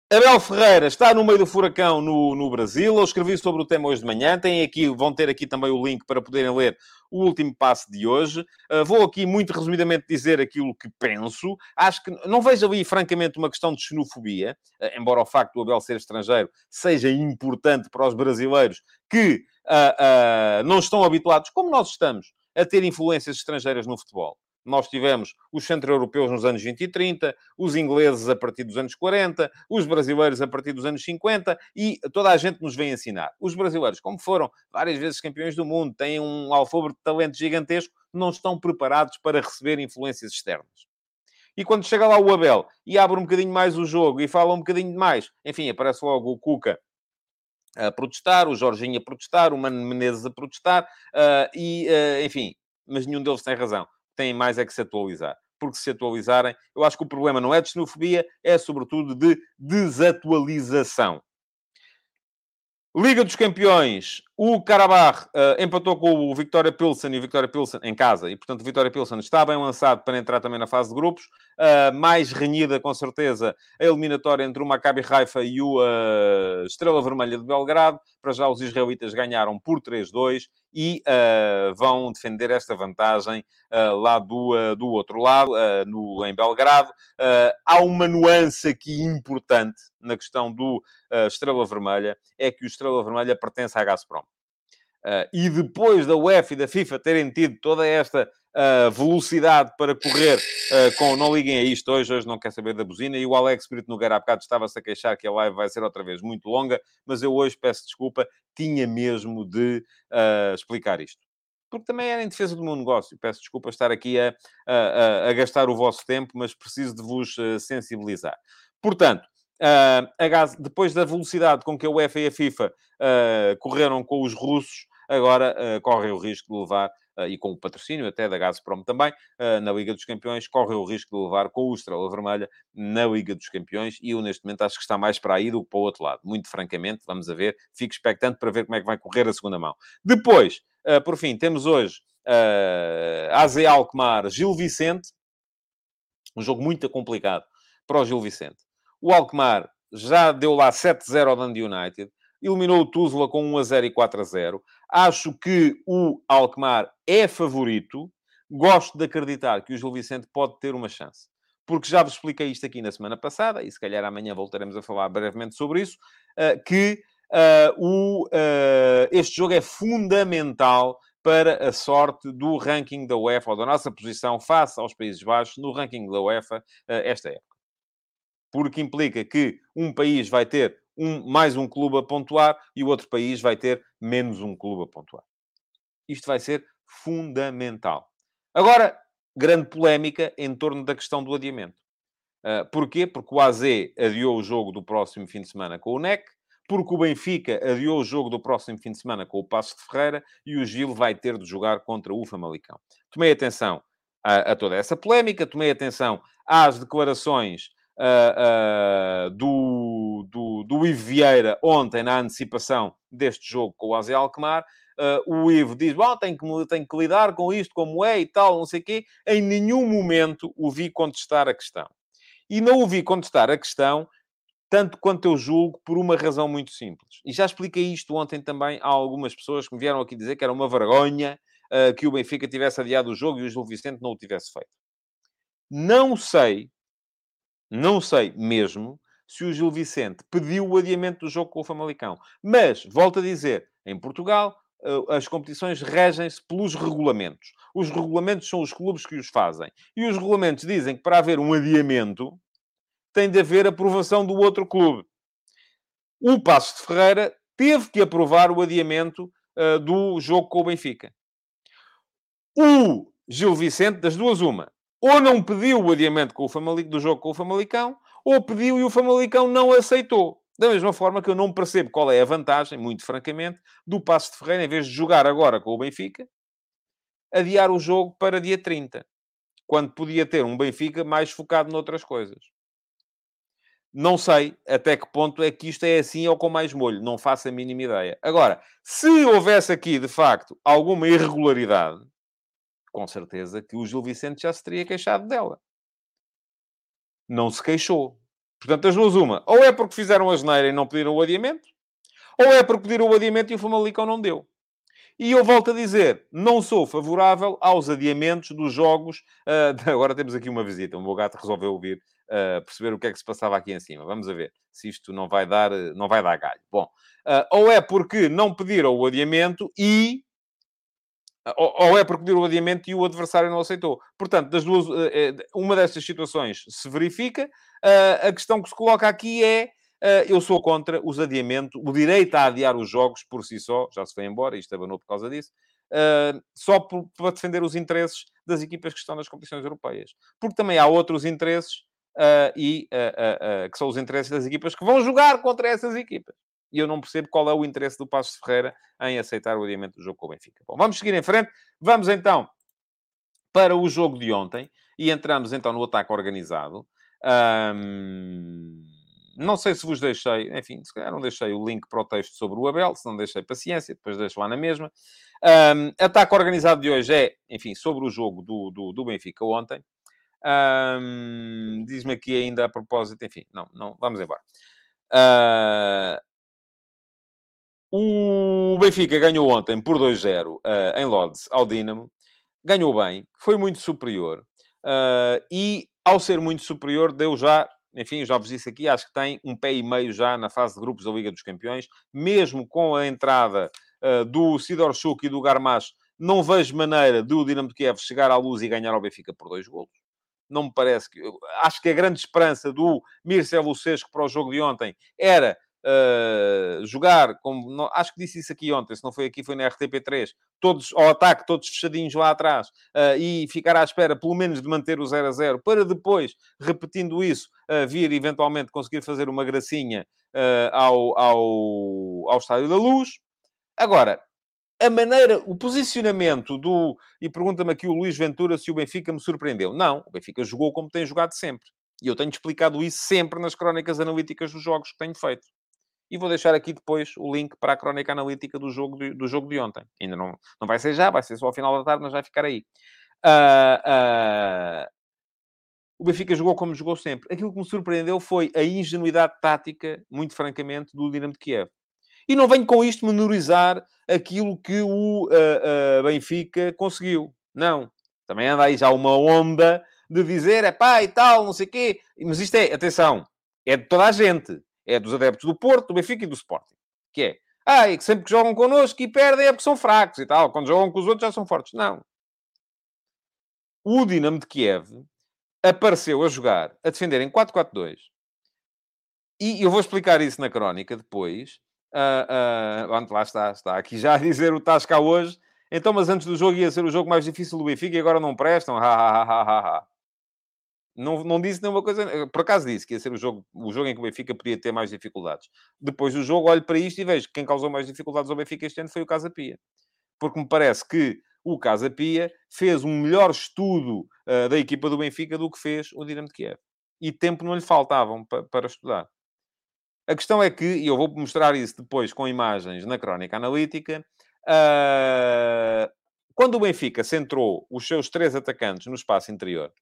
Abel Ferreira está no meio do furacão no, no Brasil. Eu escrevi sobre o tema hoje de manhã. Tem aqui, vão ter aqui também o link para poderem ler o último passo de hoje. Uh, vou aqui muito resumidamente dizer aquilo que penso. Acho que não vejo ali, francamente, uma questão de xenofobia, uh, embora o facto do Abel ser estrangeiro seja importante para os brasileiros que uh, não estão habituados, como nós estamos, a ter influências estrangeiras no futebol. Nós tivemos os centro-europeus nos anos 20 e 30, os ingleses a partir dos anos 40, os brasileiros a partir dos anos 50 e toda a gente nos vem ensinar. Os brasileiros, como foram várias vezes campeões do mundo, têm um alfobre de talento gigantesco, não estão preparados para receber influências externas. E quando chega lá o Abel e abre um bocadinho mais o jogo e fala um bocadinho mais, enfim, aparece logo o Cuca a protestar, o Jorginho a protestar, o Mano Menezes a protestar, uh, e, uh, enfim, mas nenhum deles tem razão têm mais é que se atualizar. Porque se atualizarem, eu acho que o problema não é de xenofobia, é sobretudo de desatualização. Liga dos Campeões, o Karabakh uh, empatou com o Victoria Pilsen e o Victoria Pilsen em casa. E, portanto, o Victoria Pilsen está bem lançado para entrar também na fase de grupos. Uh, mais renhida, com certeza, a eliminatória entre o Maccabi Haifa e o uh, Estrela Vermelha de Belgrado. Para já, os israelitas ganharam por 3-2 e vão defender esta vantagem lá do, do outro lado, no, em Belgrado. há uma nuance aqui importante na questão do Estrela Vermelha, é que o Estrela Vermelha pertence à Gazprom. Uh, e depois da UEFA e da FIFA terem tido toda esta uh, velocidade para correr uh, com... Não liguem a isto hoje, hoje não quer saber da buzina. E o Alex Brito Nogueira há bocado estava-se a queixar que a live vai ser outra vez muito longa, mas eu hoje peço desculpa, tinha mesmo de uh, explicar isto. Porque também era em defesa do meu negócio. Peço desculpa estar aqui a, a, a gastar o vosso tempo, mas preciso de vos sensibilizar. Portanto, depois da velocidade com que a UEFA e a FIFA correram com os russos, agora uh, correm o risco de levar, e com o patrocínio até da Gazprom também, na Liga dos Campeões, correm o risco de levar com o Estrela Vermelha na Liga dos Campeões, e eu neste momento acho que está mais para aí do que para o outro lado. Muito francamente, vamos a ver, fico expectante para ver como é que vai correr a segunda mão. Depois, por fim, temos hoje uh, AZ Alkmaar, Gil Vicente, um jogo muito complicado para o Gil Vicente. O Alkmaar já deu lá 7-0 ao Dundee United, eliminou o Tuzla com 1-0 e 4-0. Acho que o Alkmaar é favorito. Gosto de acreditar que o Gil Vicente pode ter uma chance. Porque já vos expliquei isto aqui na semana passada, e se calhar amanhã voltaremos a falar brevemente sobre isso, eh, que o, uh, este jogo é fundamental para a sorte do ranking da UEFA, ou da nossa posição face aos Países Baixos no ranking da UEFA esta época porque implica que um país vai ter um, mais um clube a pontuar e o outro país vai ter menos um clube a pontuar. Isto vai ser fundamental. Agora, grande polémica em torno da questão do adiamento. Uh, porquê? Porque o AZ adiou o jogo do próximo fim de semana com o NEC, porque o Benfica adiou o jogo do próximo fim de semana com o Passo de Ferreira e o Gil vai ter de jogar contra o Famalicão. Tomei atenção a, a toda essa polémica, tomei atenção às declarações uh, uh, do, do, do Ivo Vieira ontem na antecipação deste jogo com o Aze Alkmaar. Uh, o Ivo diz, bom, tem que, que lidar com isto como é e tal, não sei o quê. Em nenhum momento o vi contestar a questão. E não o vi contestar a questão, tanto quanto eu julgo, por uma razão muito simples. E já expliquei isto ontem também a algumas pessoas que me vieram aqui dizer que era uma vergonha uh, que o Benfica tivesse adiado o jogo e o Gil Vicente não o tivesse feito. Não sei não sei mesmo se o Gil Vicente pediu o adiamento do jogo com o Famalicão. Mas, volto a dizer, em Portugal, eh, as competições regem-se pelos regulamentos. Os regulamentos são os clubes que os fazem. E os regulamentos dizem que para haver um adiamento, tem de haver aprovação do outro clube. O Passo de Ferreira teve que aprovar o adiamento uh, do jogo com o Benfica. O Gil Vicente, das duas, uma, ou não pediu o adiamento com o Famalicão, do jogo com o Famalicão, ou pediu e o Famalicão não aceitou. Da mesma forma que eu não percebo qual é a vantagem, muito francamente, do Passo de Ferreira, em vez de jogar agora com o Benfica, adiar o jogo para dia 30, quando podia ter um Benfica mais focado noutras coisas. Não sei até que ponto é que isto é assim ou com mais molho, não faço a mínima ideia. Agora, se houvesse aqui, de facto, alguma irregularidade, com certeza que o Gil Vicente já se teria queixado dela. Não se queixou. Portanto, as duas uma. Ou é porque fizeram a geneira e não pediram o adiamento, ou é porque pediram o adiamento e o Famalicão não deu. E eu volto a dizer, não sou favorável aos adiamentos dos jogos. Uh, *laughs* agora temos aqui uma visita. O meu gato resolveu ouvir, uh, perceber o que é que se passava aqui em cima. Vamos a ver se isto não vai dar, não vai dar galho. Bom, uh, ou é porque não pediram o adiamento e ou é porque pediu o adiamento e o adversário não aceitou. Portanto, das duas, eh, eh, uma destas situações se verifica. Eh, a questão que se coloca aqui é eu sou contra os adiamentos, o direito a adiar os jogos por si só, já se foi embora, isto abanou por causa disso, só para defender os interesses das equipas que estão nas competições europeias. Porque também há outros interesses, e, que são os interesses das equipas que vão jogar contra essas equipas e eu não percebo qual é o interesse do Passo de Ferreira em aceitar o adiamento do jogo com o Benfica. Bom, vamos seguir em frente. Vamos então para o jogo de ontem e entramos então no ataque organizado. Um, não sei se vos deixei, enfim, se calhar não deixei o link para o texto sobre o Abel, se não deixei paciência, depois deixo lá na mesma. Um, ataque organizado de hoje é, enfim, sobre o jogo do, do, do Benfica ontem. Um, Diz-me aqui ainda a propósito, enfim, não, não, vamos embora. Uh, o Benfica ganhou ontem por 2-0 uh, eh, em Lodz ao Dinamo. Ganhou bem, foi muito superior. Uh, e, ao ser muito superior, deu já, enfim, já vos disse aqui, acho que tem um pé e meio já na fase de grupos da Liga dos Campeões, mesmo com a entrada uh, do Sidor Chuk e do Garmash não vejo maneira do Dinamo de Kiev chegar à luz e ganhar ao Benfica por dois golos. Não me parece que... Acho que a grande esperança do Mircea Lucescu para o jogo de ontem era Uh, jogar, como não, acho que disse isso aqui ontem, se não foi aqui, foi na RTP3, todos ao ataque, todos fechadinhos lá atrás, uh, e ficar à espera, pelo menos, de manter o 0 a 0, para depois, repetindo isso, uh, vir eventualmente conseguir fazer uma gracinha ao, ao, ao Estádio da Luz. Agora, a maneira, o posicionamento do. E pergunta-me aqui o Luís Ventura se o Benfica me surpreendeu. Não, o Benfica jogou como tem jogado sempre. E eu tenho explicado isso sempre nas crónicas analíticas dos jogos que tenho feito. E vou deixar aqui depois o link para a crónica analítica do jogo de, do jogo de ontem. Ainda não, não vai ser já, vai ser só ao final da tarde, mas vai ficar aí. Uh, uh, o Benfica jogou como jogou sempre. Aquilo que me surpreendeu foi a ingenuidade tática, muito francamente, do Dinamo de Kiev. E não venho com isto menorizar aquilo que o uh, Benfica conseguiu. Não. Também anda aí já uma onda de dizer, é pá e tal, não sei o quê. Mas isto é, atenção, é de toda a gente é dos adeptos do Porto, do Benfica e do Sporting. Que é, ah, e que sempre que jogam connosco e perdem é porque são fracos e tal. Quando jogam com os outros já são fortes. Não. O Dinamo de Kiev apareceu a jogar, a defender em 4-4-2. E eu vou explicar isso na crónica depois. Uh, uh, lá está, está aqui já a dizer o Tasca hoje. Então, mas antes do jogo ia ser o jogo mais difícil do Benfica e agora não prestam. Ha, ha, ha, ha, ha. Não, não disse nenhuma coisa. Eh, por acaso disse que ia ser o jogo, o jogo em que o Benfica podia ter mais dificuldades. Depois do jogo, olho para isto e vejo que quem causou mais dificuldades ao Benfica este ano foi o Casa Pia. Porque me parece que o Casa Pia fez um melhor estudo uh, da equipa do Benfica do que fez o Dinamo de Kiev. E tempo não lhe faltavam pa para estudar. A questão é que, e eu vou mostrar isso depois com imagens na crónica analítica, uh, quando o Benfica centrou os seus três atacantes no espaço interior,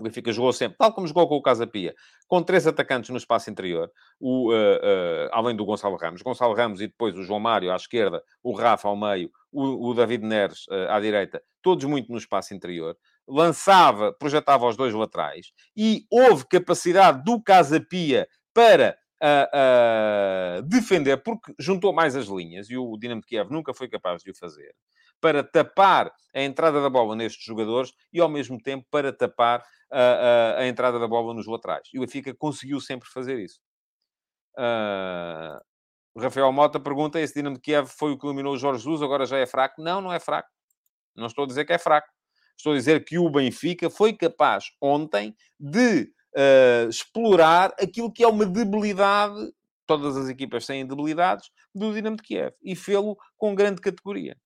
o Benfica jogou sempre, tal como jogou com o Casa Pia, com três atacantes no espaço interior, o, uh, uh, além do Gonçalo Ramos. Gonçalo Ramos e depois o João Mário à esquerda, o Rafa ao meio, o, o David Neres uh, à direita, todos muito no espaço interior. Lançava, projetava os dois laterais e houve capacidade do Casa Pia para defender, porque juntou mais as linhas e o Dinamo de Kiev nunca foi capaz de o fazer para tapar a entrada da bola nestes jogadores e, ao mesmo tempo, para tapar a, a, a entrada da bola nos laterais. E o Benfica conseguiu sempre fazer isso. Uh, Rafael Mota pergunta: esse Dinamo de Kiev foi o que eliminou Jorge Jesus, agora já é fraco? Não, não é fraco. Não estou a dizer que é fraco. Estou a dizer que o Benfica foi capaz ontem de uh, explorar aquilo que é uma debilidade, todas as equipas têm debilidades, do Dinamo de Kiev. E fê-lo com grande categoria.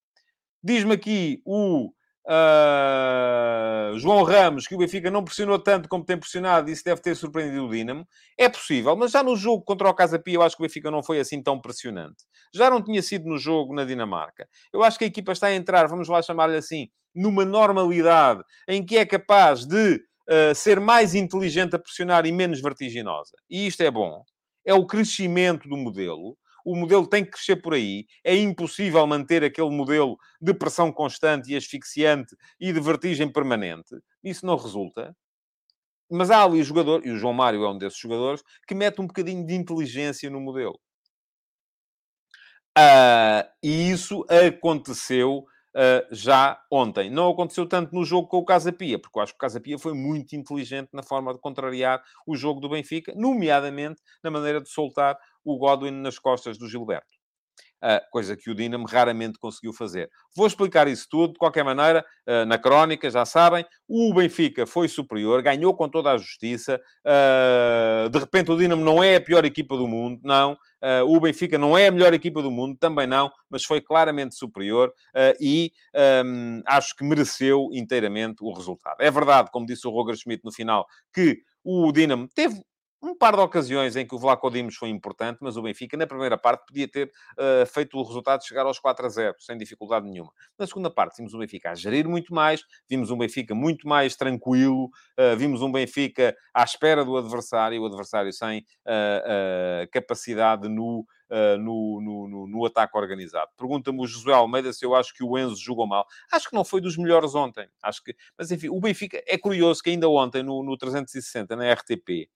Diz-me aqui o uh, João Ramos que o Benfica não pressionou tanto como tem pressionado e isso deve ter surpreendido o Dinamo. É possível, mas já no jogo contra o Casa Pia eu acho que o Benfica não foi assim tão pressionante. Já não tinha sido no jogo na Dinamarca. Eu acho que a equipa está a entrar, vamos lá chamar-lhe assim, numa normalidade em que é capaz de uh, ser mais inteligente a pressionar e menos vertiginosa. E isto é bom. É o crescimento do modelo o modelo tem que crescer por aí. É impossível manter aquele modelo de pressão constante e asfixiante e de vertigem permanente. Isso não resulta. Mas há ali jogador, e o João Mário é um desses jogadores, que mete um bocadinho de inteligência no modelo. Uh, e isso aconteceu Uh, já ontem. Não aconteceu tanto no jogo com o Casa Pia, porque eu acho que o Casa Pia foi muito inteligente na forma de contrariar o jogo do Benfica, nomeadamente na maneira de soltar o Godwin nas costas do Gilberto. Uh, coisa que o Dinamo raramente conseguiu fazer. Vou explicar isso tudo, de qualquer maneira, uh, na crónica, já sabem, o Benfica foi superior, ganhou com toda a justiça, uh, de repente o Dinamo não é a pior equipa do mundo, não, o Benfica não é a melhor equipa do mundo, também não, mas foi claramente superior e um, acho que mereceu inteiramente o resultado. É verdade, como disse o Roger Schmidt no final, que o Dinamo teve um par de ocasiões em que o Vlaco Dimos foi importante, mas o Benfica, na primeira parte, podia ter uh, feito o resultado chegar aos 4 a 0, sem dificuldade nenhuma. Na segunda parte, vimos o Benfica a gerir muito mais, vimos um Benfica muito mais tranquilo, uh, vimos um Benfica à espera do adversário, o adversário sem uh, capacidade no, no, no, no, no, ataque organizado. Pergunta-me o José Almeida se eu acho que o Enzo jogou mal. Acho que não foi dos melhores ontem. Acho que... Mas, enfim, o Benfica... É curioso que ainda ontem, no, no 360, na RTP,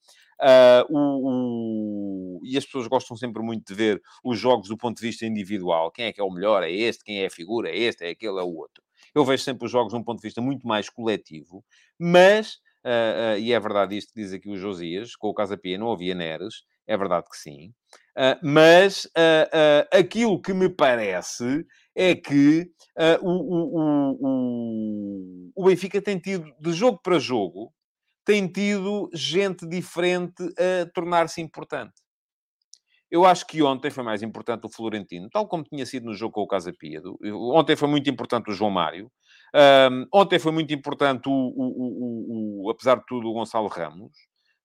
Uh, o, o... E as pessoas gostam sempre muito de ver os jogos do ponto de vista individual. Quem é que é o melhor? É este. Quem é a figura? É este. É aquele. É o outro. Eu vejo sempre os jogos de um ponto de vista muito mais coletivo, mas, uh, uh, e é verdade isto que diz aqui o Josias, com o Casa Pia não havia Neres, é verdade que sim, mas aquilo que me parece é que o, o, o Benfica tem tido, de jogo para jogo, tem tido gente diferente a tornar-se importante. Eu acho que ontem foi mais importante o Florentino, tal como tinha sido no jogo com o Casa Pia. Ontem foi muito importante o João Mário. Um, ontem foi muito importante, o, o, o, o, apesar de tudo, o Gonçalo Ramos.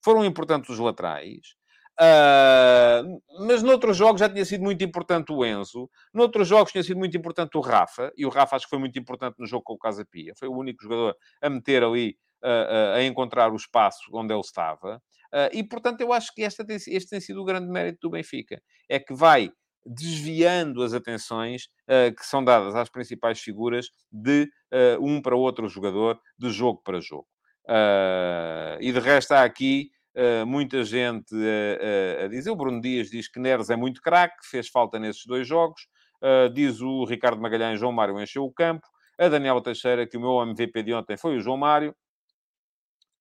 Foram importantes os laterais. Uh, mas noutros jogos já tinha sido muito importante o Enzo. Noutros jogos tinha sido muito importante o Rafa. E o Rafa acho que foi muito importante no jogo com o Casa Pia. Foi o único jogador a meter ali a, encontrar o espaço onde ele estava. Uh, e, portanto, eu acho que esta tem, este tem sido o grande mérito do Benfica. É que vai desviando as atenções uh, que são dadas às principais figuras de uh, um para outro jogador, de jogo para jogo. e de resto há aqui muita gente a dizer. O Bruno Dias diz que Neres é muito craque, fez falta nesses dois jogos. diz o Ricardo Magalhães, João Mário encheu o campo. A Daniela Teixeira, que o meu MVP de ontem foi o João Mário.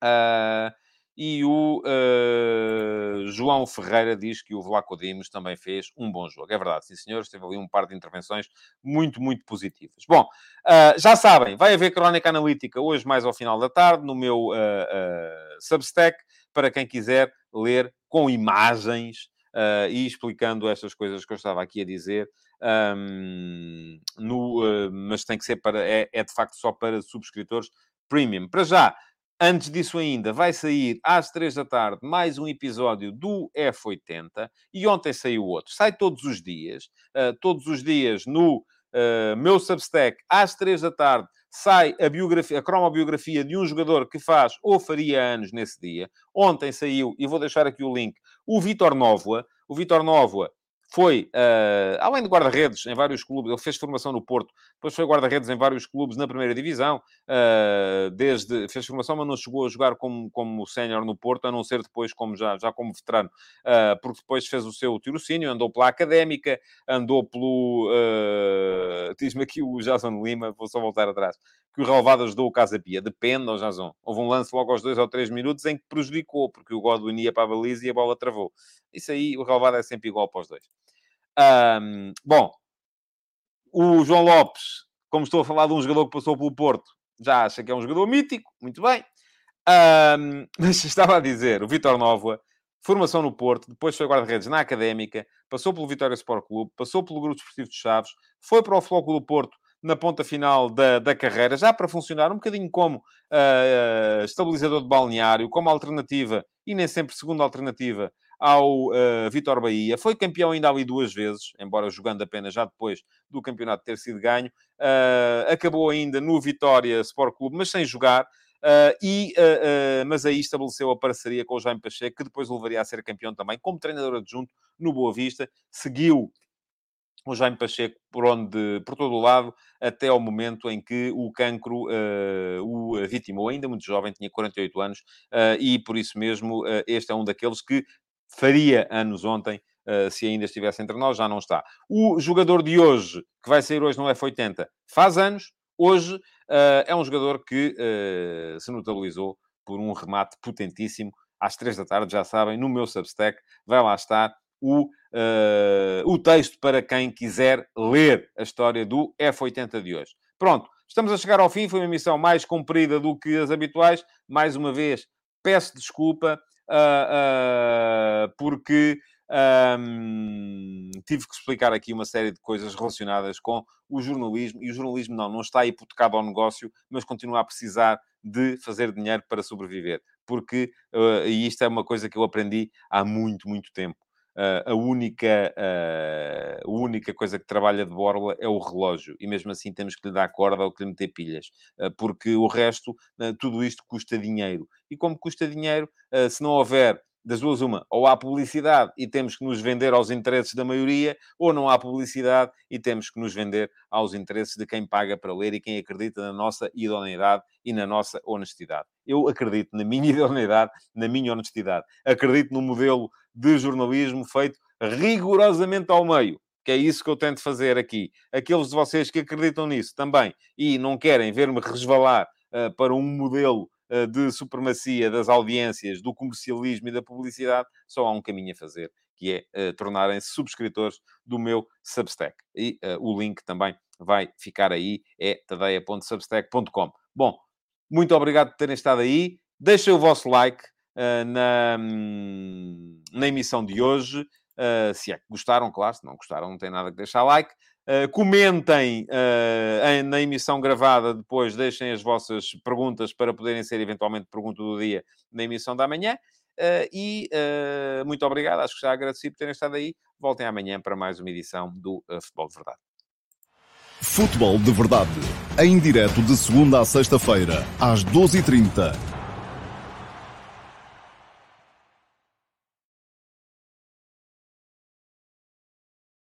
Uh, e o uh, João Ferreira diz que o Vlaco Dimos também fez um bom jogo. É verdade, sim senhor, teve ali um par de intervenções muito, muito positivas. Bom, uh, já sabem, vai haver crónica analítica hoje mais ao final da tarde no meu Substack, para quem quiser ler com imagens e explicando estas coisas que eu estava aqui a dizer. Um, no, mas tem que ser para, é, é de facto só para subscritores premium. Para já, Antes disso ainda, vai sair às três da tarde mais um episódio do F80 e ontem saiu outro. Sai todos os dias, uh, todos os dias no uh, meu Substack, às três da tarde, sai a biografia, a cromobiografia de um jogador que faz ou faria anos nesse dia. Ontem saiu, e vou deixar aqui o link, o Vitor Nóvoa. O Vitor Nóvoa foi, uh, além de guarda-redes em vários clubes, ele fez formação no Porto, depois foi guarda-redes em vários clubes na primeira divisão, uh, desde, fez formação, mas não chegou a jogar como, como sénior no Porto, a não ser depois como já, já como veterano, uh, porque depois fez o seu tirocínio, andou pela Académica, andou pelo, diz-me aqui o Jason Lima, vou só voltar atrás, que o Relvado ajudou o Casa Pia, depende, ó Jason, houve um lance logo aos dois ou três minutos em que prejudicou, porque o Godwin ia para a baliza e a bola travou. Isso aí, o Relvado é sempre igual para os dois. Um, bom, o João Lopes, como estou a falar de um jogador que passou pelo Porto, já acha que é um jogador mítico, muito bem. Um, *laughs* mas estava a dizer, o Vitor Nova, formação no Porto, depois foi guarda-redes na Académica, passou pelo Vitória Sport Clube, passou pelo Grupo Esportivo de Chaves, foi para o Floco do Porto na ponta final da, da carreira, já para funcionar um bocadinho como uh, estabilizador de balneário, como alternativa, e nem sempre segunda alternativa, ao uh, Vitor Bahia. Foi campeão ainda ali duas vezes, embora jogando apenas já depois do campeonato ter sido ganho. Uh, acabou ainda no Vitória Sport Clube, mas sem jogar. Uh, e, uh, uh, mas aí estabeleceu a parceria com o Jaime Pacheco, que depois o levaria a ser campeão também, como treinador adjunto no Boa Vista. Seguiu o Jaime Pacheco por onde, por todo o lado, até ao momento em que o cancro o vitimou. Ainda muito jovem, tinha 48 anos, e por isso mesmo este é um daqueles que faria anos ontem, uh, se ainda estivesse entre nós, já não está. O jogador de hoje, que vai sair hoje no F80, faz anos. Hoje uh, é um jogador que uh, se notabilizou por um remate potentíssimo. Às três da tarde, já sabem, no meu Substack, vai lá estar o, o texto para quem quiser ler a história do F80 de hoje. Pronto, estamos a chegar ao fim. Foi uma emissão mais comprida do que as habituais. Mais uma vez, peço desculpa uh, uh, porque um, tive que explicar aqui uma série de coisas relacionadas com o jornalismo, e o jornalismo não, não está hipotecado ao negócio, mas continua a precisar de fazer dinheiro para sobreviver. Porque, uh, e isto é uma coisa que eu aprendi há muito, muito tempo. A, única, uh, a única coisa que trabalha de borla é o relógio, e mesmo assim temos que lhe dar corda ou que lhe meter pilhas, uh, porque o resto, tudo isto custa dinheiro. E como custa dinheiro, se não houver das duas uma, ou há publicidade e temos que nos vender aos interesses da maioria, ou não há publicidade e temos que nos vender aos interesses de quem paga para ler e quem acredita na nossa idoneidade e na nossa honestidade. Eu acredito na minha *laughs* idoneidade, na minha honestidade. Acredito no modelo de jornalismo feito rigorosamente ao meio que é isso que eu tento fazer aqui. Aqueles de vocês que acreditam nisso também e não querem ver-me resvalar uh, para um modelo de supremacia das audiências, do comercialismo e da publicidade, só há um caminho a fazer, que é uh, tornarem-se subscritores do meu Substack. E o link também vai ficar aí, é tadeia.substack.com. Bom, muito obrigado por terem estado aí. Deixem o vosso like na, hum, na emissão de hoje. Uh, se é que gostaram, claro, se não gostaram, não tem nada que deixar like. Uh, comentem uh, na emissão gravada depois, deixem as vossas perguntas para poderem ser eventualmente pergunta do dia na emissão da manhã. e muito obrigado, acho que já agradeci por terem estado aí. Voltem amanhã para mais uma edição do Futebol de Verdade. Futebol de Verdade, em direto de segunda a sexta-feira, às 12h30